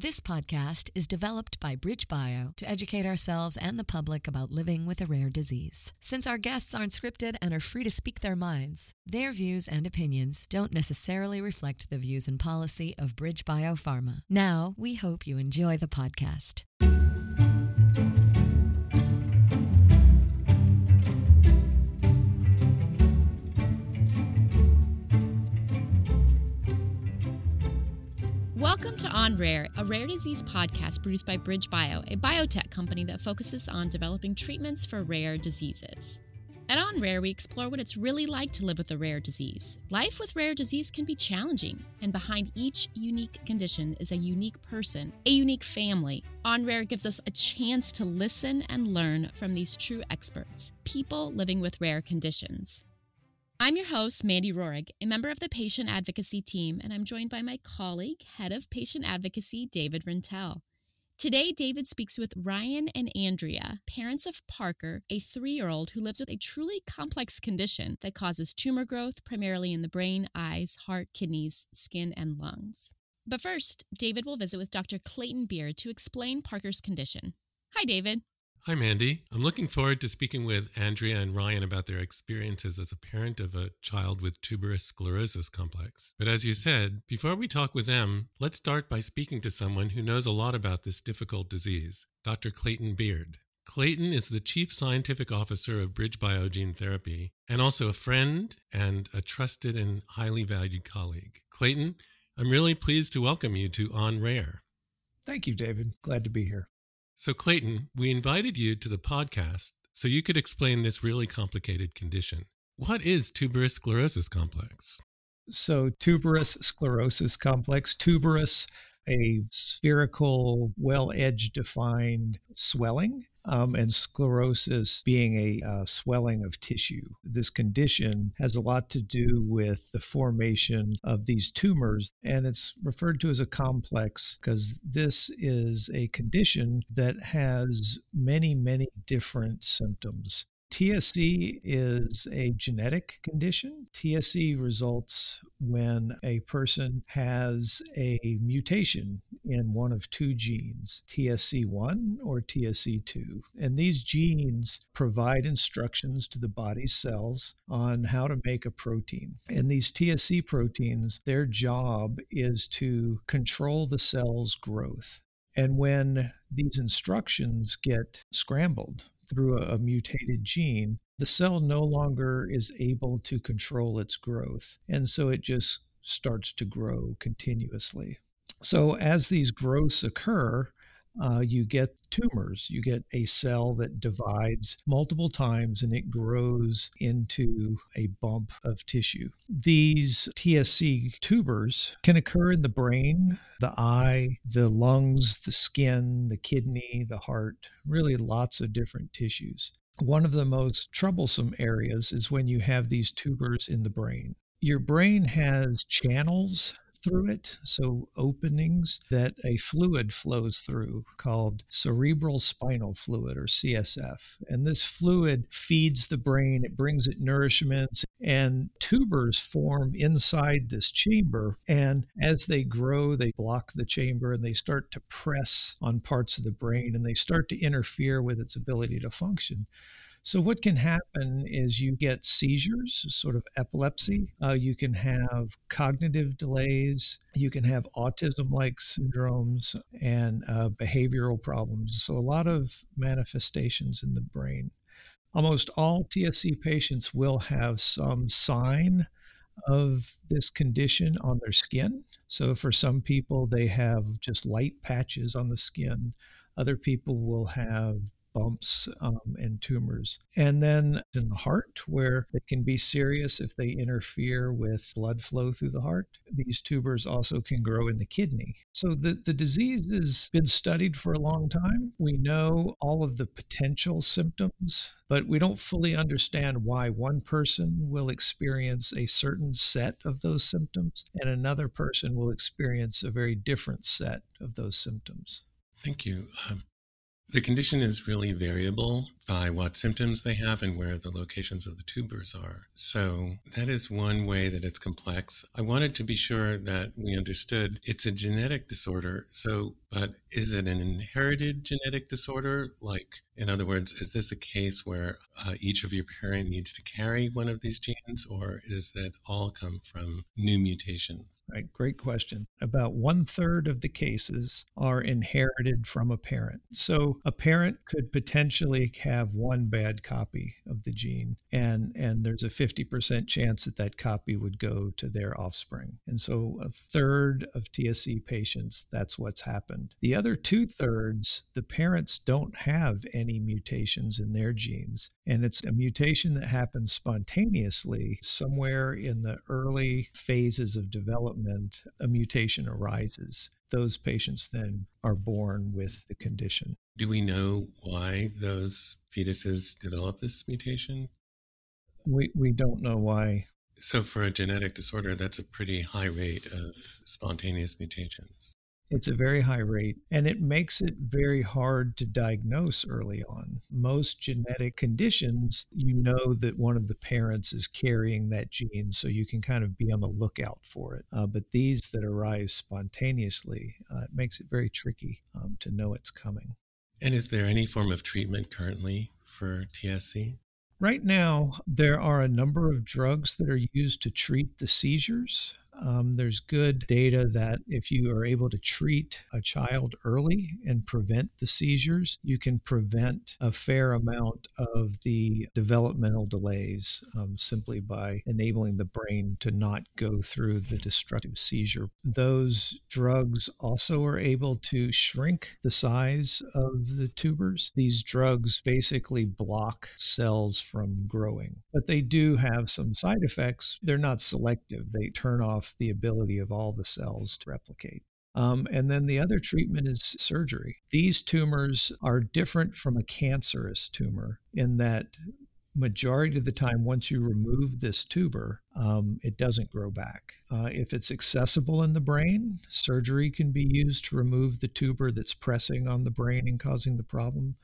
This podcast is developed by BridgeBio to educate ourselves and the public about living with a rare disease. Since our guests aren't scripted and are free to speak their minds, their views and opinions don't necessarily reflect the views and policy of BridgeBio Pharma. Now, we hope you enjoy the podcast. Welcome to On Rare, a rare disease podcast produced by BridgeBio, a biotech company that focuses on developing treatments for rare diseases. At On Rare, we explore what it's really like to live with a rare disease. Life with rare disease can be challenging, and behind each unique condition is a unique person, a unique family. On Rare gives us a chance to listen and learn from these true experts, people living with rare conditions. I'm your host, Mandy Rohrig, a member of the patient advocacy team, and I'm joined by my colleague, head of patient advocacy, David Rintel. Today, David speaks with Ryan and Andrea, parents of Parker, a three year old who lives with a truly complex condition that causes tumor growth primarily in the brain, eyes, heart, kidneys, skin, and lungs. But first, David will visit with Dr. Clayton Beard to explain Parker's condition. Hi, David. Hi, Mandy. I'm looking forward to speaking with Andrea and Ryan about their experiences as a parent of a child with tuberous sclerosis complex. But as you said, before we talk with them, let's start by speaking to someone who knows a lot about this difficult disease, Dr. Clayton Beard. Clayton is the Chief Scientific Officer of BridgeBio Gene Therapy and also a friend and a trusted and highly valued colleague. Clayton, I'm really pleased to welcome you to On Rare. Thank you, David. Glad to be here. So, Clayton, we invited you to the podcast so you could explain this really complicated condition. What is tuberous sclerosis complex? So, tuberous sclerosis complex, tuberous, a spherical, well edge defined swelling um, and sclerosis being a uh, swelling of tissue. This condition has a lot to do with the formation of these tumors, and it's referred to as a complex because this is a condition that has many, many different symptoms. TSC is a genetic condition. TSC results when a person has a mutation in one of two genes, TSC1 or TSC2. And these genes provide instructions to the body's cells on how to make a protein. And these TSC proteins, their job is to control the cell's growth. And when these instructions get scrambled, through a, mutated gene, the cell no longer is able to control its growth. And so it just starts to grow continuously. So as these growths occur, uh, you get tumors. You get a cell that divides multiple times and it grows into a bump of tissue. These TSC tubers can occur in the brain, the eye, the lungs, the skin, the kidney, the heart, really lots of different tissues. One of the most troublesome areas is when you have these tubers in the brain. Your brain has channels through it, so openings that a fluid flows through called cerebral spinal fluid or CSF. And this fluid feeds the brain, it brings it nourishment, and tubers form inside this chamber. And as they grow, they block the chamber and they start to press on parts of the brain and they start to interfere with its ability to function. So, what can happen is you get seizures, sort of epilepsy. Uh, you can have cognitive delays. You can have autism like syndromes and uh, behavioral problems. So, a lot of manifestations in the brain. Almost all TSC patients will have some sign of this condition on their skin. So, for some people, they have just light patches on the skin. Other people will have bumps um, and tumors. And then in the heart, where it can be serious if they interfere with blood flow through the heart. These tubers also can grow in the kidney. So the, the disease has been studied for a long time. We know all of the potential symptoms, but we don't fully understand why one person will experience a certain set of those symptoms and another person will experience a very different set of those symptoms. Thank you. Um, The condition is really variable by what symptoms they have and where the locations of the tubers are. So that is one way that it's complex. I wanted to be sure that we understood it's a genetic disorder. So, but is it an inherited genetic disorder? Like, in other words, is this a case where uh, each of your parent needs to carry one of these genes, or is that all come from new mutations? Right, great question. About one third of the cases are inherited from a parent. So a parent could potentially have one bad copy of the gene, and and there's a 50% chance that that copy would go to their offspring. And so a third of TSC patients, that's what's happened. The other two thirds, the parents don't have any mutations in their genes, and it's a mutation that happens spontaneously somewhere in the early phases of development. A mutation arises those patients then are born with the condition. Do we know why those fetuses develop this mutation? We, we don't know why. So, for a genetic disorder, that's a pretty high rate of spontaneous mutations. It's a very high rate, and it makes it very hard to diagnose early on. Most genetic conditions, you know that one of the parents is carrying that gene, so you can kind of be on the lookout for it. Uh, but these that arise spontaneously, uh, it makes it very tricky um, to know it's coming. And is there any form of treatment currently for TSC? Right now, there are a number of drugs that are used to treat the seizures. Um, there's good data that if you are able to treat a child early and prevent the seizures, you can prevent a fair amount of the developmental delays um, simply by enabling the brain to not go through the destructive seizure. Those drugs also are able to shrink the size of the tubers. These drugs basically block cells from growing, but they do have some side effects. They're not selective, they turn off the ability of all the cells to replicate. Um, and then the other treatment is surgery. These tumors are different from a cancerous tumor in that majority of the time, once you remove this tuber, um, it doesn't grow back. Uh, if it's accessible in the brain, surgery can be used to remove the tuber that's pressing on the brain and causing the problem.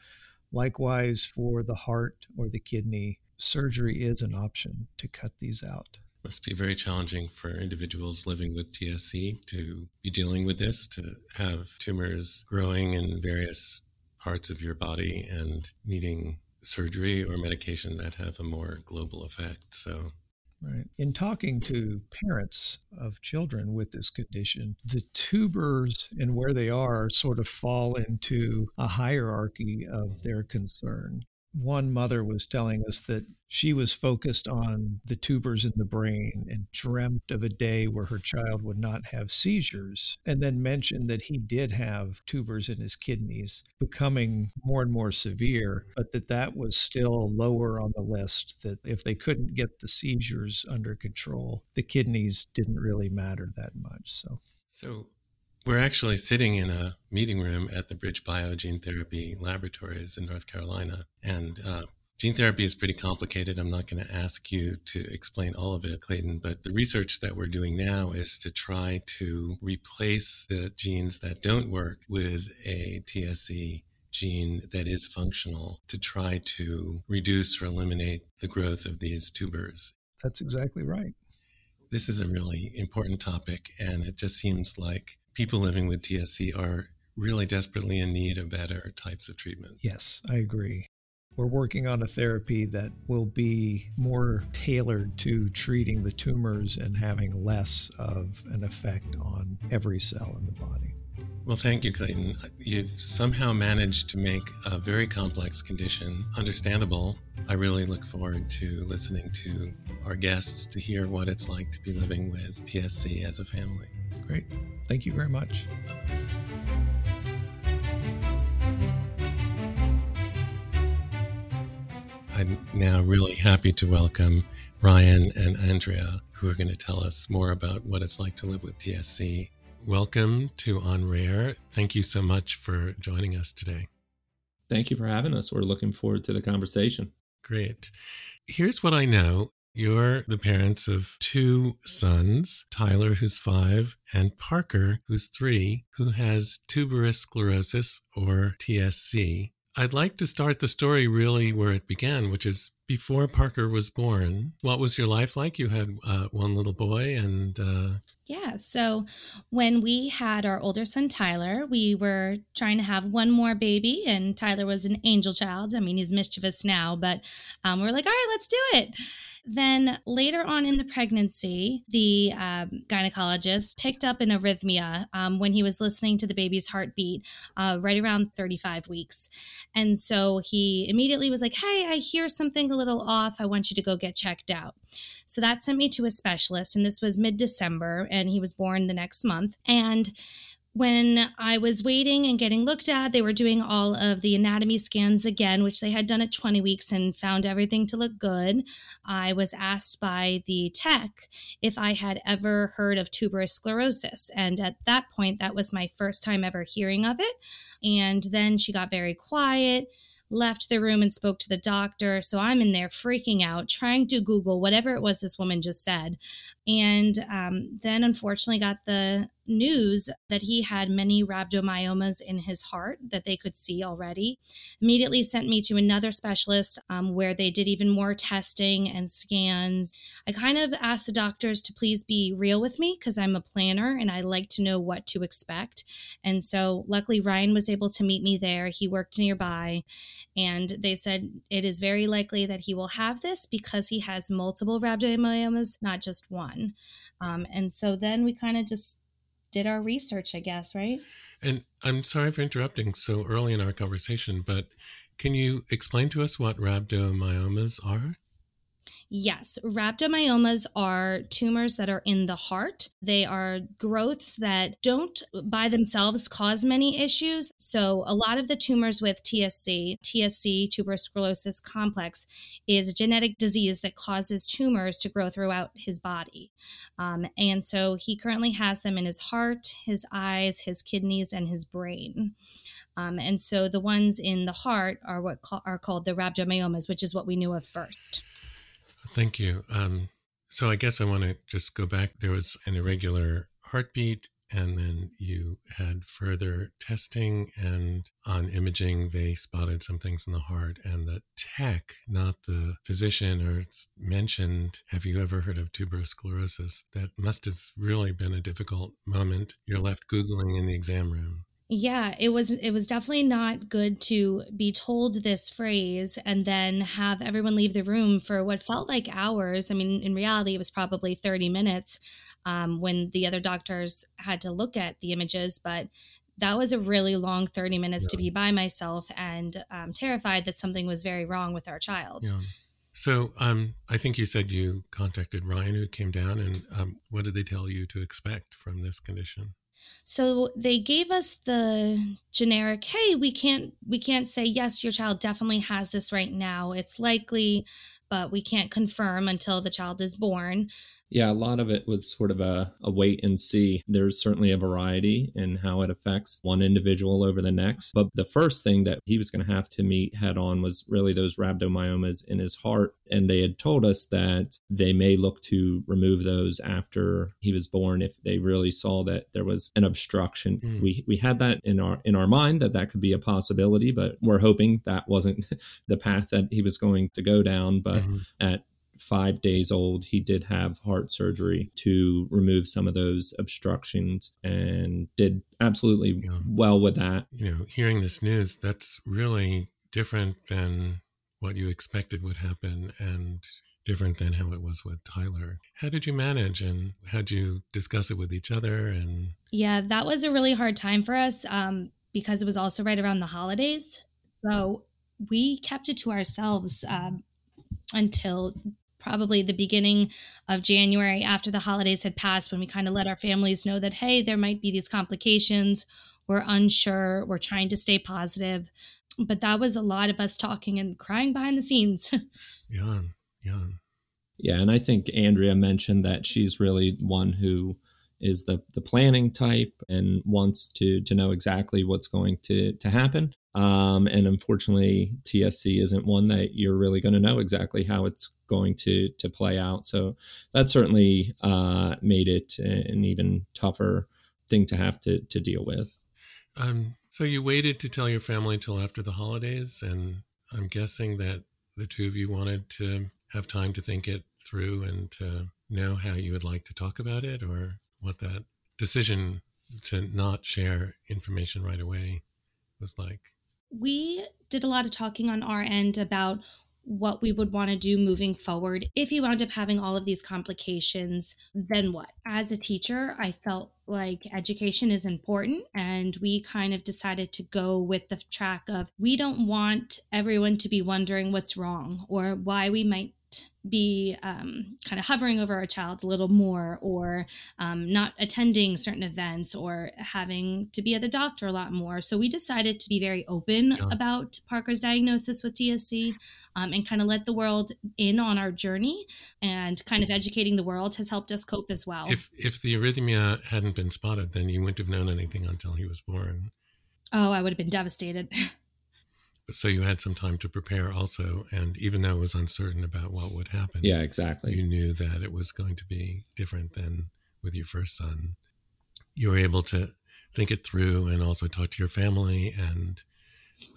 Likewise, for the heart or the kidney, surgery is an option to cut these out must be very challenging for individuals living with TSC to be dealing with this, to have tumors growing in various parts of your body and needing surgery or medication that have a more global effect. So, Right. In talking to parents of children with this condition, the tubers and where they are sort of fall into a hierarchy of their concern one mother was telling us that she was focused on the tubers in the brain and dreamt of a day where her child would not have seizures, and then mentioned that he did have tubers in his kidneys becoming more and more severe, but that that was still lower on the list, that if they couldn't get the seizures under control, the kidneys didn't really matter that much. So. So we're actually sitting in a meeting room at the BridgeBio Gene Therapy Laboratories in North Carolina. And uh, gene therapy is pretty complicated. I'm not going to ask you to explain all of it, Clayton, but the research that we're doing now is to try to replace the genes that don't work with a TSC gene that is functional to try to reduce or eliminate the growth of these tubers. That's exactly right. This is a really important topic, and it just seems like people living with TSC are really desperately in need of better types of treatment. Yes, I agree. We're working on a therapy that will be more tailored to treating the tumors and having less of an effect on every cell in the body. Well, thank you, Clayton. You've somehow managed to make a very complex condition understandable. I really look forward to listening to our guests to hear what it's like to be living with TSC as a family. Great. Thank you very much. I'm now really happy to welcome Ryan and Andrea, who are going to tell us more about what it's like to live with TSC. Welcome to On Rare. Thank you so much for joining us today. Thank you for having us. We're looking forward to the conversation. Great. Here's what I know you're the parents of two sons, Tyler, who's five, and Parker, who's three, who has tuberous sclerosis or TSC. I'd like to start the story really where it began, which is before Parker was born. What was your life like? You had uh, one little boy, and uh... yeah. So when we had our older son Tyler, we were trying to have one more baby, and Tyler was an angel child. I mean, he's mischievous now, but um, we are like, all right, let's do it. Then later on in the pregnancy, the um, gynecologist picked up an arrhythmia um, when he was listening to the baby's heartbeat uh, right around 35 weeks. And so he immediately was like, Hey, I hear something little off. I want you to go get checked out. So that sent me to a specialist, and this was mid December, and he was born the next month. And when I was waiting and getting looked at, they were doing all of the anatomy scans again, which they had done at 20 weeks and found everything to look good. I was asked by the tech if I had ever heard of tuberous sclerosis. And at that point, that was my first time ever hearing of it. And then she got very quiet left the room and spoke to the doctor. So I'm in there freaking out, trying to Google whatever it was this woman just said. And um, then unfortunately got the news that he had many rhabdomyomas in his heart that they could see already. Immediately sent me to another specialist um, where they did even more testing and scans. I kind of asked the doctors to please be real with me because I'm a planner and I like to know what to expect. And so, luckily, Ryan was able to meet me there. He worked nearby, and they said it is very likely that he will have this because he has multiple rhabdomyomas, not just one. Um, and so then we kind of just did our research, I guess, right? And I'm sorry for interrupting so early in our conversation, but can you explain to us what rhabdomyomas are? Yes, rhabdomyomas are tumors that are in the heart. They are growths that don't by themselves cause many issues. So, a lot of the tumors with TSC, TSC, tuberous sclerosis complex, is a genetic disease that causes tumors to grow throughout his body. Um, and so, he currently has them in his heart, his eyes, his kidneys, and his brain. Um, and so the ones in the heart are what ca- are called the rhabdomyomas, which is what we knew of first. Thank you. Um, so I guess I want to just go back. There was an irregular heartbeat, and then you had further testing, and on imaging, they spotted some things in the heart. And the tech, not the physician, or mentioned, Have you ever heard of tuberous sclerosis? That must have really been a difficult moment. You're left Googling in the exam room yeah it was it was definitely not good to be told this phrase and then have everyone leave the room for what felt like hours i mean in reality it was probably 30 minutes um, when the other doctors had to look at the images but that was a really long 30 minutes yeah. to be by myself and um, terrified that something was very wrong with our child yeah. So, um, I think you said you contacted Ryan, who came down, and um, what did they tell you to expect from this condition? So they gave us the generic, hey, we can't we can't say yes, your child definitely has this right now. It's likely, but we can't confirm until the child is born. Yeah, a lot of it was sort of a, a wait and see. There's certainly a variety in how it affects one individual over the next. But the first thing that he was going to have to meet head on was really those rhabdomyomas in his heart. And they had told us that they may look to remove those after he was born if they really saw that there was an obstruction. Mm. We we had that in our in our mind that that could be a possibility, but we're hoping that wasn't the path that he was going to go down. But mm-hmm. at five days old, he did have heart surgery to remove some of those obstructions and did absolutely yeah. well with that. You know, hearing this news, that's really different than what you expected would happen and different than how it was with Tyler. How did you manage and how did you discuss it with each other? And yeah, that was a really hard time for us um, because it was also right around the holidays. So we kept it to ourselves um, until probably the beginning of January after the holidays had passed when we kind of let our families know that, hey, there might be these complications. We're unsure. We're trying to stay positive. But that was a lot of us talking and crying behind the scenes. yeah. Yeah. Yeah. And I think Andrea mentioned that she's really one who is the the planning type and wants to to know exactly what's going to to happen. Um, and unfortunately, TSC isn't one that you're really going to know exactly how it's going to to play out. So that certainly uh, made it an even tougher thing to have to to deal with. Um, so you waited to tell your family until after the holidays, and I'm guessing that the two of you wanted to have time to think it through and to know how you would like to talk about it, or what that decision to not share information right away was like. We did a lot of talking on our end about what we would want to do moving forward. If you wound up having all of these complications, then what? As a teacher, I felt like education is important, and we kind of decided to go with the track of we don't want everyone to be wondering what's wrong or why we might be um, kind of hovering over our child a little more or um, not attending certain events or having to be at the doctor a lot more. So we decided to be very open yeah. about Parker's diagnosis with TSC um, and kind of let the world in on our journey and kind of educating the world has helped us cope as well. If, if the arrhythmia hadn't been spotted, then you wouldn't have known anything until he was born. Oh, I would have been devastated. so you had some time to prepare also and even though it was uncertain about what would happen yeah exactly. you knew that it was going to be different than with your first son. You were able to think it through and also talk to your family and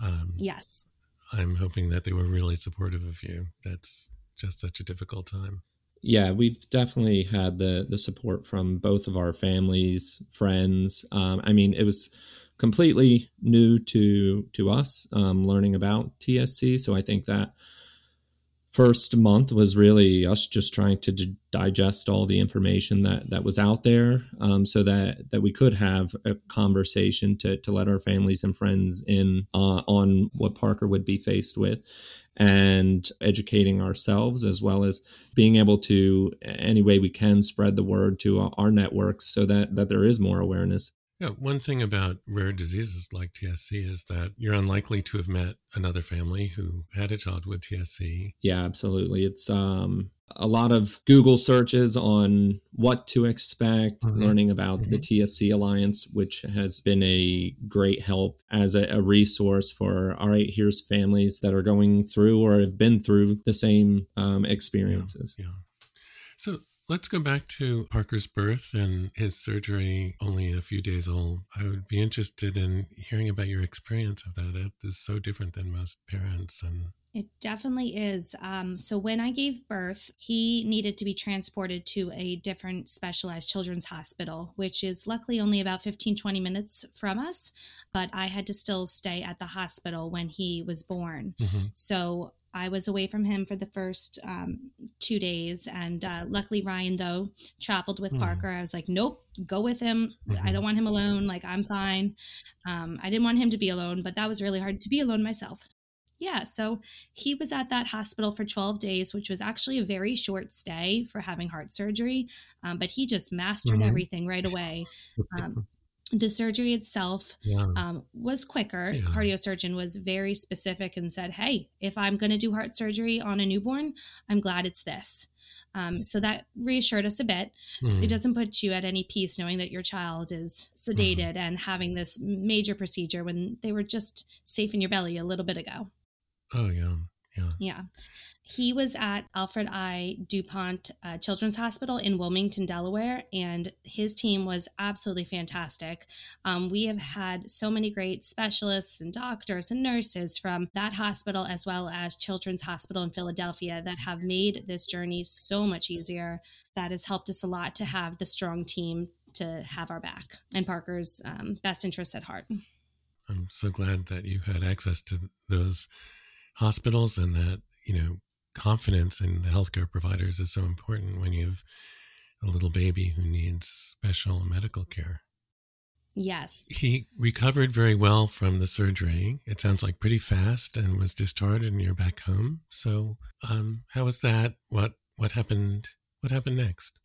um, yes. I'm hoping that they were really supportive of you. That's just such a difficult time. Yeah we've definitely had the the support from both of our families friends. Um, i mean it was completely new to to us um, learning about TSC. So I think that first month was really us just trying to d- digest all the information that that was out there, um, so that that we could have a conversation to to let our families and friends in uh, on what Parker would be faced with. And educating ourselves as well as being able to any way we can spread the word to our networks so that that there is more awareness yeah, one thing about rare diseases like TSC is that you're unlikely to have met another family who had a child with TSC. Yeah, absolutely. It's um a lot of Google searches on what to expect, mm-hmm. learning about mm-hmm. the TSC Alliance, which has been a great help as a, a, resource for, all right, here's families that are going through or have been through the same um, experiences. Yeah, yeah. So Let's go back to Parker's birth and his surgery only a few days old. I would be interested in hearing about your experience of that. It is so different than most parents and it definitely is. Um, so, when I gave birth, he needed to be transported to a different specialized children's hospital, which is luckily only about 15, 20 minutes from us. But I had to still stay at the hospital when he was born. Mm-hmm. So, I was away from him for the first um, two days. And uh, luckily, Ryan, though, traveled with mm. Parker. I was like, nope, go with him. Mm-hmm. I don't want him alone. Like, I'm fine. Um, I didn't want him to be alone, but that was really hard to be alone myself. Yeah, so he was at that hospital for 12 days, which was actually a very short stay for having heart surgery. Um, but he just mastered mm-hmm. everything right away. The surgery itself yeah. um, was quicker. Yeah. Cardiosurgeon was very specific and said, "Hey, if I'm going to do heart surgery on a newborn, I'm glad it's this." Um, so that reassured us a bit. Mm. It doesn't put you at any peace knowing that your child is sedated mm. and having this major procedure when they were just safe in your belly a little bit ago. Oh yeah, yeah, yeah. He was at Alfred I. DuPont uh, Children's Hospital in Wilmington, Delaware, and his team was absolutely fantastic. Um, we have had so many great specialists and doctors and nurses from that hospital, as well as Children's Hospital in Philadelphia, that have made this journey so much easier. That has helped us a lot to have the strong team to have our back and Parker's um, best interests at heart. I'm so glad that you had access to those hospitals and that, you know, confidence in the healthcare providers is so important when you have a little baby who needs special medical care. Yes. He recovered very well from the surgery. It sounds like pretty fast and was discharged and you're back home. So, um, how was that? What what happened? What happened next?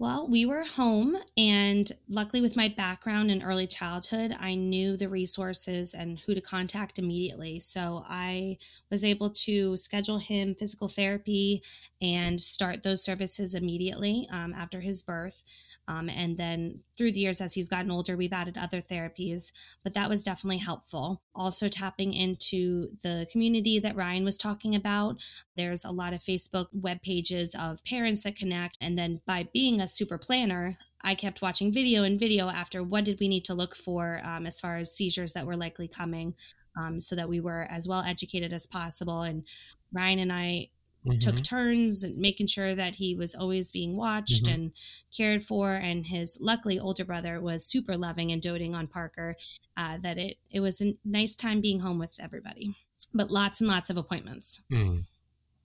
Well, we were home, and luckily, with my background in early childhood, I knew the resources and who to contact immediately. So I was able to schedule him physical therapy and start those services immediately um, after his birth. Um, and then through the years, as he's gotten older, we've added other therapies, but that was definitely helpful. Also, tapping into the community that Ryan was talking about. There's a lot of Facebook web pages of parents that connect. And then by being a super planner, I kept watching video and video after what did we need to look for um, as far as seizures that were likely coming um, so that we were as well educated as possible. And Ryan and I mm-hmm. took turns and making sure that he was always being watched mm-hmm. and cared for. And his luckily older brother was super loving and doting on Parker. Uh, that it it was a nice time being home with everybody, but lots and lots of appointments. Mm.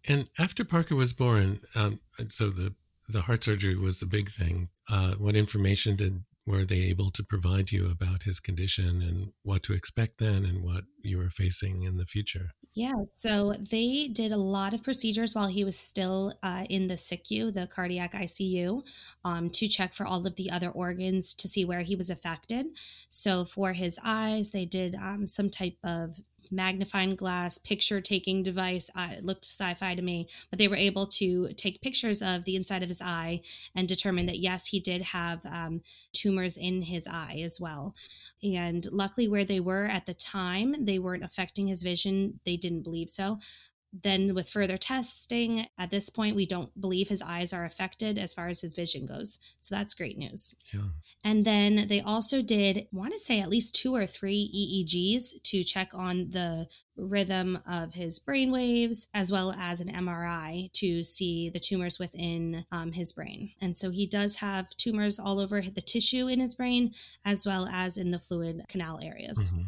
And after Parker was born, um, so the the heart surgery was the big thing. Uh, what information did were they able to provide you about his condition and what to expect then and what you were facing in the future? Yeah, so they did a lot of procedures while he was still uh, in the CICU, the cardiac ICU, um, to check for all of the other organs to see where he was affected. So for his eyes, they did um, some type of magnifying glass picture taking device. Uh, it looked sci fi to me, but they were able to take pictures of the inside of his eye and determine that yes, he did have um, tumors in his eye as well. And luckily, where they were at the time, they weren't affecting his vision. They didn't believe so then with further testing at this point we don't believe his eyes are affected as far as his vision goes so that's great news yeah. and then they also did want to say at least two or three eegs to check on the rhythm of his brain waves as well as an mri to see the tumors within um, his brain and so he does have tumors all over the tissue in his brain as well as in the fluid canal areas mm-hmm.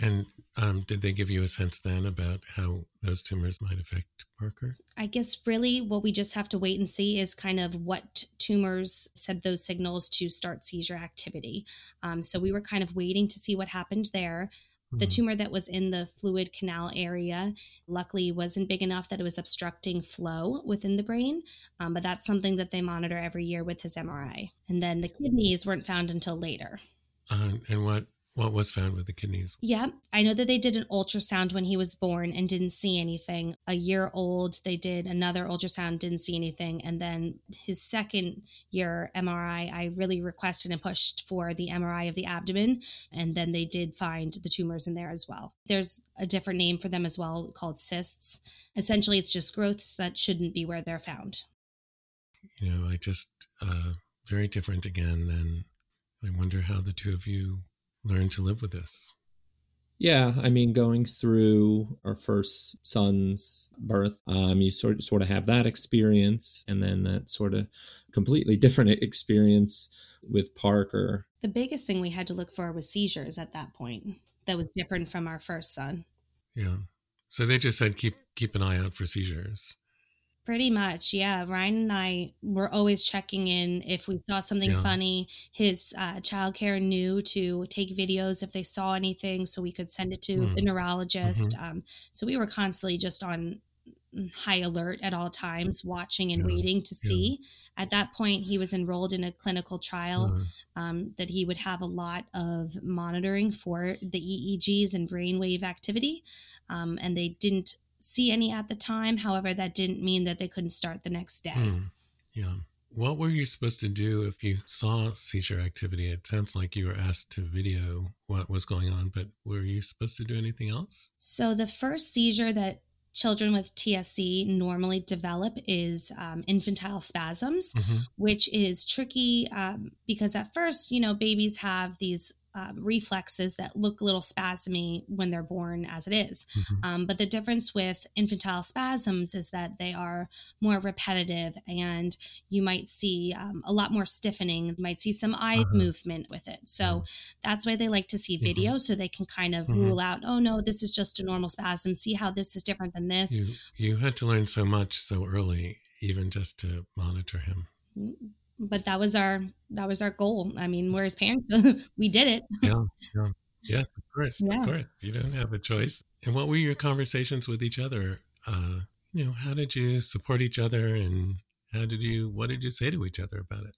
And um, did they give you a sense then about how those tumors might affect Parker? I guess really what we just have to wait and see is kind of what tumors said those signals to start seizure activity. Um, so we were kind of waiting to see what happened there. The mm-hmm. tumor that was in the fluid canal area luckily wasn't big enough that it was obstructing flow within the brain, um, but that's something that they monitor every year with his MRI. And then the kidneys weren't found until later. Uh, and what what was found with the kidneys? Yeah, I know that they did an ultrasound when he was born and didn't see anything. A year old, they did another ultrasound, didn't see anything. And then his second year MRI, I really requested and pushed for the MRI of the abdomen. And then they did find the tumors in there as well. There's a different name for them as well called cysts. Essentially, it's just growths that shouldn't be where they're found. You know, I just, uh, very different again than I wonder how the two of you learn to live with this? Yeah, I mean, going through our first son's birth, um, you sort sort of have that experience, and then that sort of completely different experience with Parker. The biggest thing we had to look for was seizures at that point. That was different from our first son. Yeah. So they just said keep keep an eye out for seizures. Pretty much, yeah. Ryan and I were always checking in if we saw something yeah. funny. His uh, childcare knew to take videos if they saw anything, so we could send it to mm. the neurologist. Mm-hmm. Um, so we were constantly just on mm, high alert at all times, watching and yeah. waiting to see. Yeah. At that point, he was enrolled in a clinical trial uh, um, that he would have a lot of monitoring for the EEGs and brainwave activity. Um, and they didn't see any at the time. However, that didn't mean that they couldn't start the next day. Mm, yeah. What were you supposed to do if you saw seizure activity? It sounds like you were asked to video what was going on, but were you supposed to do anything else? So, the first seizure that children with TSC normally develop is um, infantile spasms, mm-hmm. which is tricky um, because at first, you know, babies have these um, reflexes that look a little spasmy when they're born as it is. Mm-hmm. Um, but the difference with infantile spasms is that they are more repetitive and you might see um, a lot more stiffening. You might see some eye uh-huh. movement with it. So uh-huh. that's why they like to see mm-hmm. video mm-hmm. so they can kind of mm-hmm. rule out, oh no, this is just a normal spasm. See how this is different than this. You, you had to learn so much so early, even just to monitor him. But that was our that was our goal. I mean, we're his parents, we did it. Yeah, yeah. Yes, of course, yeah. of course. You don't have a choice. And what were your conversations with each other? Uh, you know, how did you support each other, and how did you? What did you say to each other about it?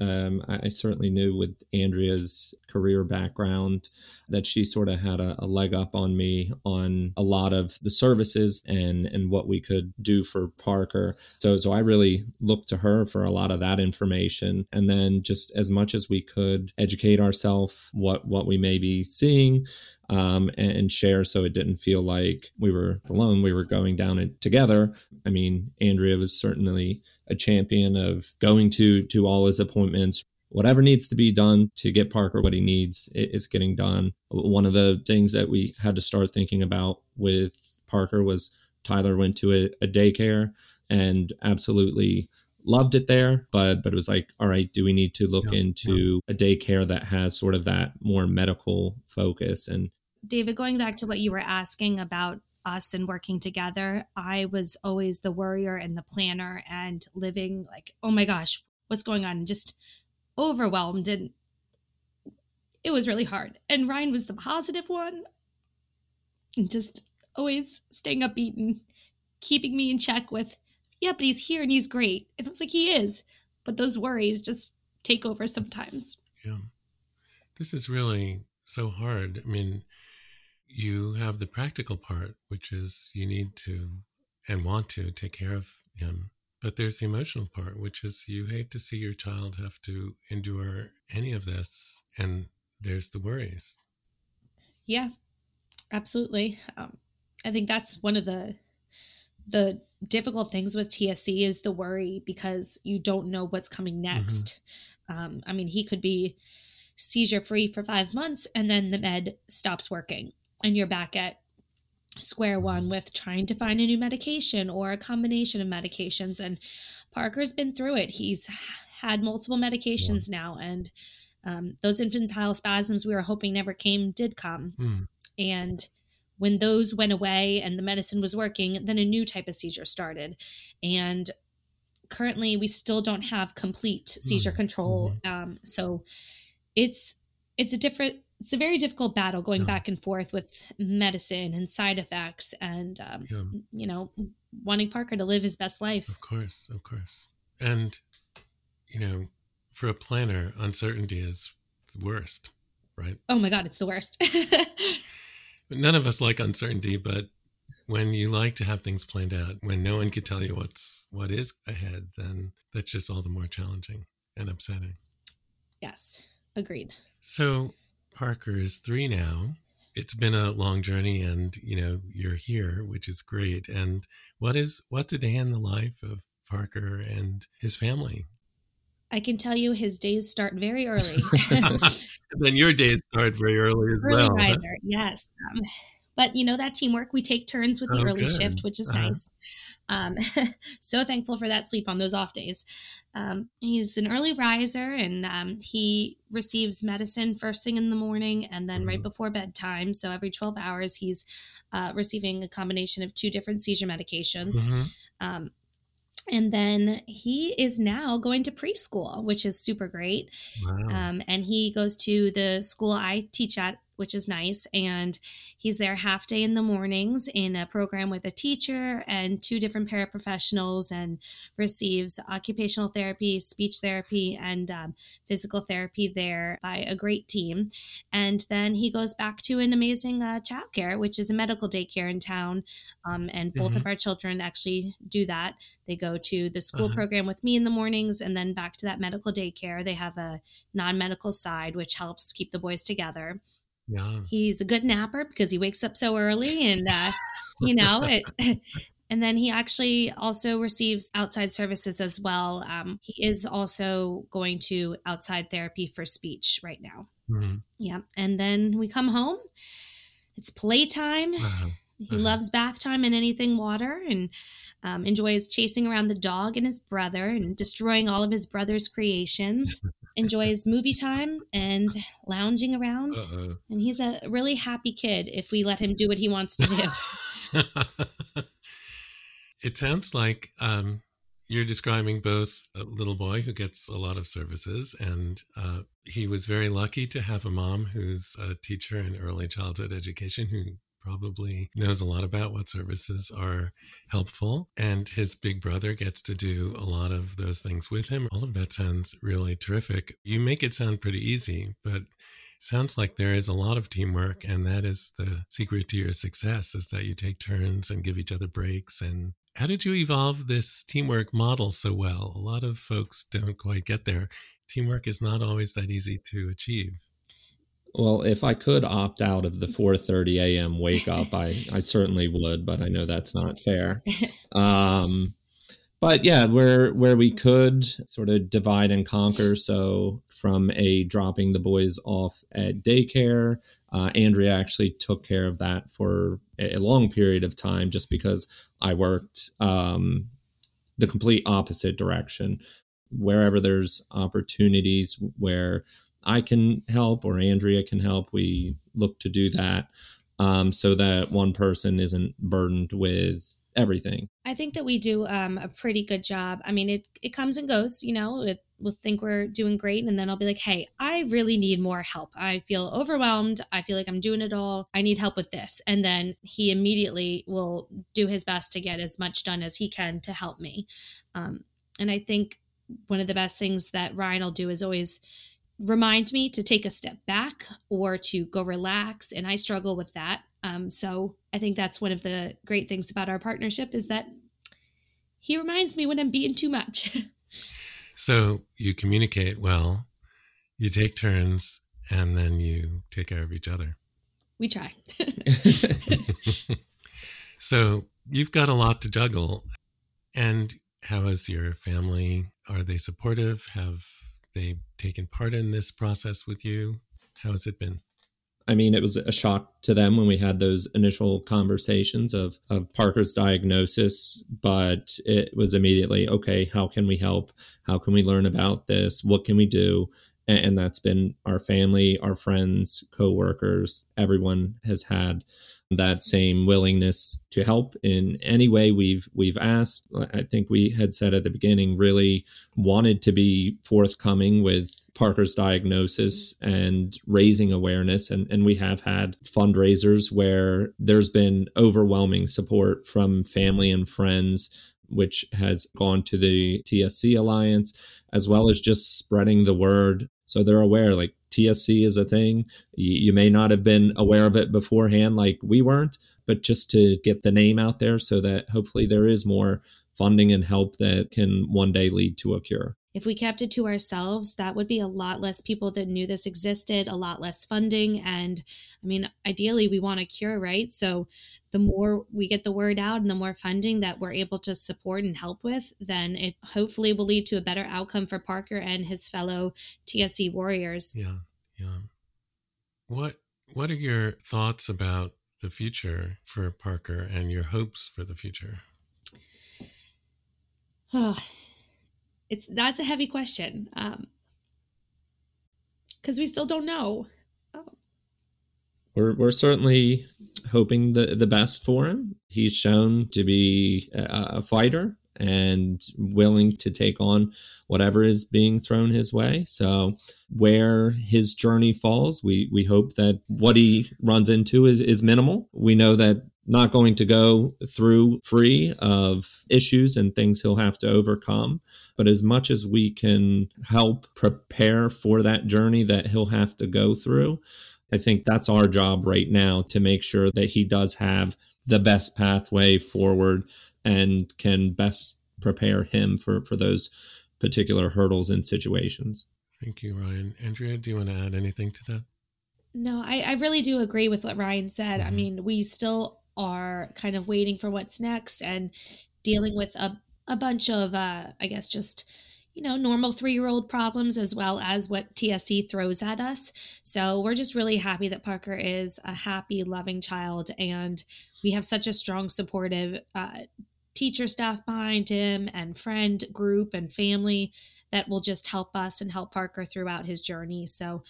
Um, I, I, certainly knew with Andrea's career background that she sort of had a, a, leg up on me on a lot of the services and and what we could do for Parker. So so I really looked to her for a lot of that information, and then just as much as we could educate ourselves what what we may be seeing. Um, and, and, share so it didn't feel like we were alone. We were going down it together. I mean, Andrea was certainly a champion of going to to all his appointments. Whatever needs to be done to get Parker what he needs is getting done. One of the things that we had to start thinking about with Parker was Tyler went to a, a daycare and absolutely loved it there but but it was like all right do we need to look yeah, into yeah. a daycare that has sort of that more medical focus and david going back to what you were asking about us and working together i was always the worrier and the planner and living like oh my gosh what's going on just overwhelmed and it was really hard and ryan was the positive one and just always staying upbeat and keeping me in check with yeah, but he's here and he's great. And I was like, he is. But those worries just take over sometimes. Yeah. This is really so hard. I mean, you have the practical part, which is you need to and want to take care of him. But there's the emotional part, which is you hate to see your child have to endure any of this. And there's the worries. Yeah, absolutely. Um, I think that's one of the the difficult things with TSC is the worry because you don't know what's coming mm-hmm. next. Mm-hmm. Um, I mean, he could be seizure free for five months and then the med stops working and you're back at square one with trying to find a new medication or a combination of medications. And Parker's been through it. He's had multiple medications yeah. now, and um, those infantile spasms we were hoping never came did come. Mm. And when those went away and the medicine was working, then a new type of seizure started. And currently, we still don't have complete seizure mm-hmm. control. Mm-hmm. Um, so it's it's a different it's a very difficult battle going yeah. back and forth with medicine and side effects and um, yeah. you know wanting parker to live his best life of course of course and you know for a planner uncertainty is the worst right oh my god it's the worst None of us like uncertainty, but when you like to have things planned out, when no one can tell you what's what is ahead, then that's just all the more challenging and upsetting. Yes, agreed. So Parker is three now. It's been a long journey, and you know you're here, which is great. And what is what's a day in the life of Parker and his family? I can tell you his days start very early. then your days start very early as early well. Riser, yes. Um, but you know that teamwork, we take turns with the oh, early good. shift, which is uh-huh. nice. Um, so thankful for that sleep on those off days. Um, he's an early riser and um, he receives medicine first thing in the morning and then mm-hmm. right before bedtime. So every 12 hours, he's uh, receiving a combination of two different seizure medications. Mm-hmm. Um, and then he is now going to preschool, which is super great. Wow. Um, and he goes to the school I teach at which is nice. And he's there half day in the mornings in a program with a teacher and two different paraprofessionals and receives occupational therapy, speech therapy, and um, physical therapy there by a great team. And then he goes back to an amazing uh, childcare, which is a medical daycare in town. Um, and both mm-hmm. of our children actually do that. They go to the school uh-huh. program with me in the mornings and then back to that medical daycare. They have a non medical side, which helps keep the boys together. Yeah. He's a good napper because he wakes up so early and, uh, you know, it, and then he actually also receives outside services as well. Um, he is also going to outside therapy for speech right now. Mm-hmm. Yeah. And then we come home. It's playtime. Uh-huh. He uh-huh. loves bath time and anything water and um, enjoys chasing around the dog and his brother and destroying all of his brother's creations. enjoys movie time and lounging around. Uh-oh. And he's a really happy kid if we let him do what he wants to do. it sounds like um, you're describing both a little boy who gets a lot of services, and uh, he was very lucky to have a mom who's a teacher in early childhood education who probably knows a lot about what services are helpful. And his big brother gets to do a lot of those things with him. All of that sounds really terrific. You make it sound pretty easy, but sounds like there is a lot of teamwork and that is the secret to your success is that you take turns and give each other breaks and how did you evolve this teamwork model so well a lot of folks don't quite get there teamwork is not always that easy to achieve well, if I could opt out of the 4:30 a.m. wake up, I I certainly would, but I know that's not fair. Um, but yeah, where where we could sort of divide and conquer. So from a dropping the boys off at daycare, uh, Andrea actually took care of that for a long period of time, just because I worked um, the complete opposite direction. Wherever there's opportunities where I can help or Andrea can help, we look to do that um, so that one person isn't burdened with everything. I think that we do um, a pretty good job. I mean, it, it comes and goes, you know, it, we'll think we're doing great. And then I'll be like, hey, I really need more help. I feel overwhelmed. I feel like I'm doing it all. I need help with this. And then he immediately will do his best to get as much done as he can to help me. Um, and I think one of the best things that Ryan will do is always remind me to take a step back or to go relax. And I struggle with that. Um, so I think that's one of the great things about our partnership is that he reminds me when I'm being too much. so you communicate well, you take turns, and then you take care of each other. We try. so you've got a lot to juggle. And how is your family? Are they supportive? Have they taken part in this process with you? How has it been? I mean, it was a shock to them when we had those initial conversations of, of Parker's diagnosis, but it was immediately, okay, how can we help? How can we learn about this? What can we do? And, and that's been our family, our friends, coworkers, everyone has had that same willingness to help in any way we've we've asked. I think we had said at the beginning really wanted to be forthcoming with parker's diagnosis and raising awareness. And, and we have had fundraisers where there's been overwhelming support from family and friends which has gone to the tsc alliance as well as just spreading the word. So they're aware like TSC is a thing. You, you, may not have been aware of it beforehand, like we weren't, but just to get the name out there so that hopefully there is more funding and help that can one day lead to a cure. If we kept it to ourselves, that would be a lot less people that knew this existed, a lot less funding. And I mean, ideally, we want a cure, right? So the more we get the word out and the more funding that we're able to support and help with, then it hopefully will lead to a better outcome for Parker and his fellow TSC warriors. Yeah, yeah. What What are your thoughts about the future for Parker and your hopes for the future? Oh, it's that's a heavy question. Um, because we still don't know. Oh. We're we're certainly hoping the, the best for him. He's shown to be a, a fighter and willing to take on whatever is being thrown his way. So where his journey falls, we we hope that what he runs into is is minimal. We know that not going to go through free of issues and things he'll have to overcome. But as much as we can help prepare for that journey that he'll have to go through, I think that's our job right now to make sure that he does have the best pathway forward and can best prepare him for, for those particular hurdles and situations. Thank you, Ryan. Andrea, do you want to add anything to that? No, I, I really do agree with what Ryan said. Mm-hmm. I mean, we still are kind of waiting for what's next and dealing with a, a bunch of, uh, I guess, just you know, normal three year old problems as well as what TSC throws at us. So we're just really happy that Parker is a happy, loving child. And we have such a strong, supportive uh, teacher staff behind him and friend group and family that will just help us and help Parker throughout his journey. So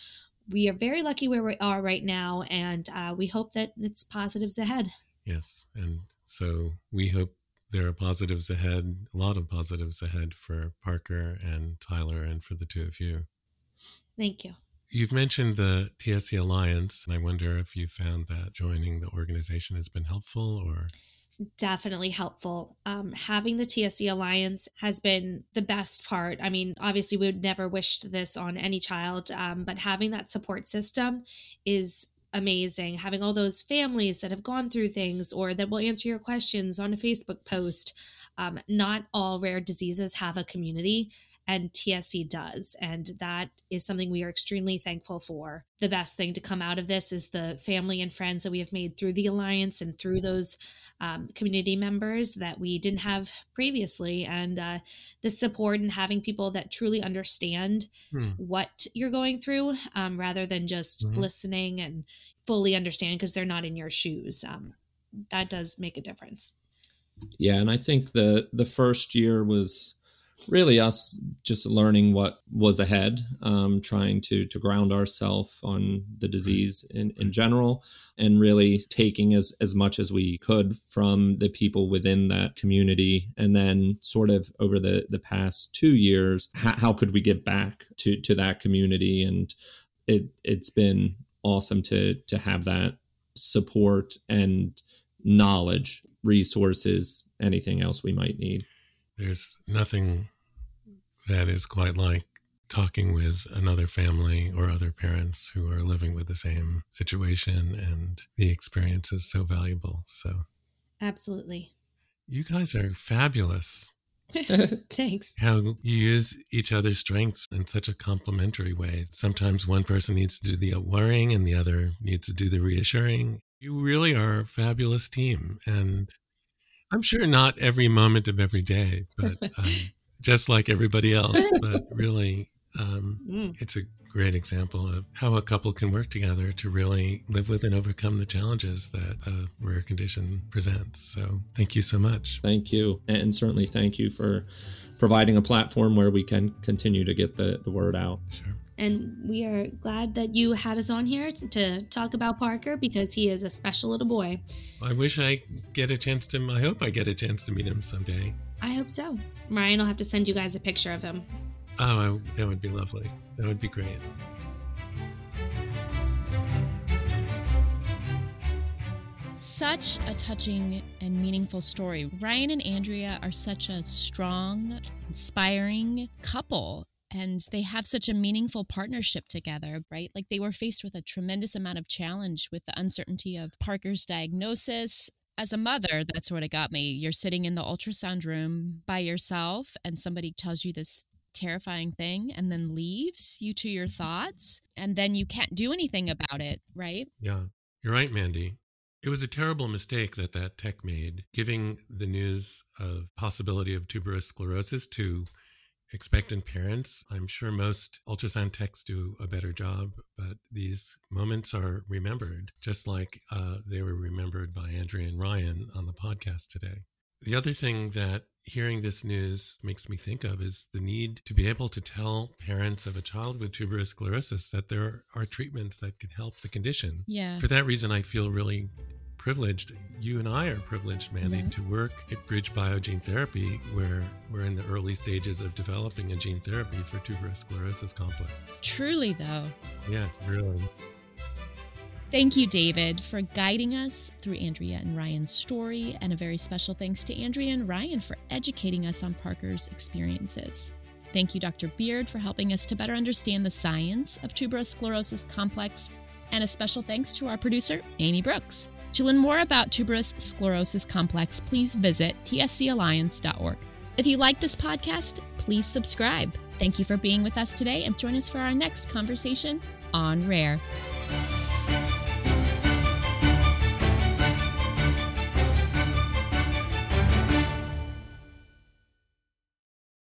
we are very lucky where we are right now. And uh, we hope that it's positives ahead. Yes. And so we hope there are positives ahead, a lot of positives ahead for Parker and Tyler and for the two of you. Thank you. You've mentioned the TSC Alliance, and I wonder if you found that joining the organization has been helpful or definitely helpful. Um, having the TSC Alliance has been the best part. I mean, obviously, we would never wish this on any child, um, but having that support system is amazing. Having all those families that have gone through things or that will answer your questions on a Facebook post. Um, not all rare diseases have a community. And TSC does. And that is something we are extremely thankful for. The best thing to come out of this is the family and friends that we have made through the Alliance and through those um, community members that we didn't have previously. And uh, the support and having people that truly understand hmm. what you're going through um, rather than just mm-hmm. listening and fully understand because they're not in your shoes. Um, that does make a difference. Yeah, and I think the the first year was really us just learning what was ahead, um, trying to to ground ourselves on the disease in, in general, and really taking as as much as we could from the people within that community, and then sort of over the the past two years, how, how could we give back to to that community, and it it's been awesome to to have that support and knowledge, resources, anything else we might need. There's nothing that is quite like talking with another family or other parents who are living with the same situation, and the experience is so valuable. So, absolutely. You guys are fabulous. Thanks. How you use each other's strengths in such a complementary way. Sometimes one person needs to do the worrying and the other needs to do the reassuring. You really are a fabulous team. And I'm sure not every moment of every day, but um, just like everybody else. But really, um, mm. it's a great example of how a couple can work together to really live with and overcome the challenges that a rare condition presents. So, thank you so much. Thank you. And certainly thank you for providing a platform where we can continue to get the, the word out. Sure. And we are glad that you had us on here to talk about Parker because he is a special little boy. I wish I get a chance to, I hope I get a chance to meet him someday. I hope so. Ryan will have to send you guys a picture of him. Oh, that would be lovely. That would be great. Such a touching and meaningful story. Ryan and Andrea are such a strong, inspiring couple and they have such a meaningful partnership together, right? Like they were faced with a tremendous amount of challenge with the uncertainty of Parker's diagnosis. As a mother, that's what it got me. You're sitting in the ultrasound room by yourself, and somebody tells you this terrifying thing and then leaves you to your mm-hmm. thoughts, and then you can't do anything about it, right? Yeah, you're right, Mandy. It was a terrible mistake that that tech made, giving the news of possibility of tuberous sclerosis to expectant parents. I'm sure most ultrasound techs do a better job, but these moments are remembered, just like uh, they were remembered by Andrea and Ryan on the podcast today. The other thing that hearing this news makes me think of is the need to be able to tell parents of a child with tuberous sclerosis that there are treatments that can help the condition. Yeah. For that reason, I feel really privileged. You and I are privileged, Mandy, mm-hmm. to work at BridgeBio Gene Therapy, where we're in the early stages of developing a gene therapy for tuberous sclerosis complex. Truly, though. Yes, really. Thank you, David, for guiding us through Andrea and Ryan's story, and a very special thanks to Andrea and Ryan for educating us on Parker's experiences. Thank you, Dr. Beard, for helping us to better understand the science of tuberous sclerosis complex, and a special thanks to our producer, Amy Brooks. To learn more about tuberous sclerosis complex, please visit tscalliance.org. If you like this podcast, please subscribe. Thank you for being with us today and join us for our next conversation on Rare.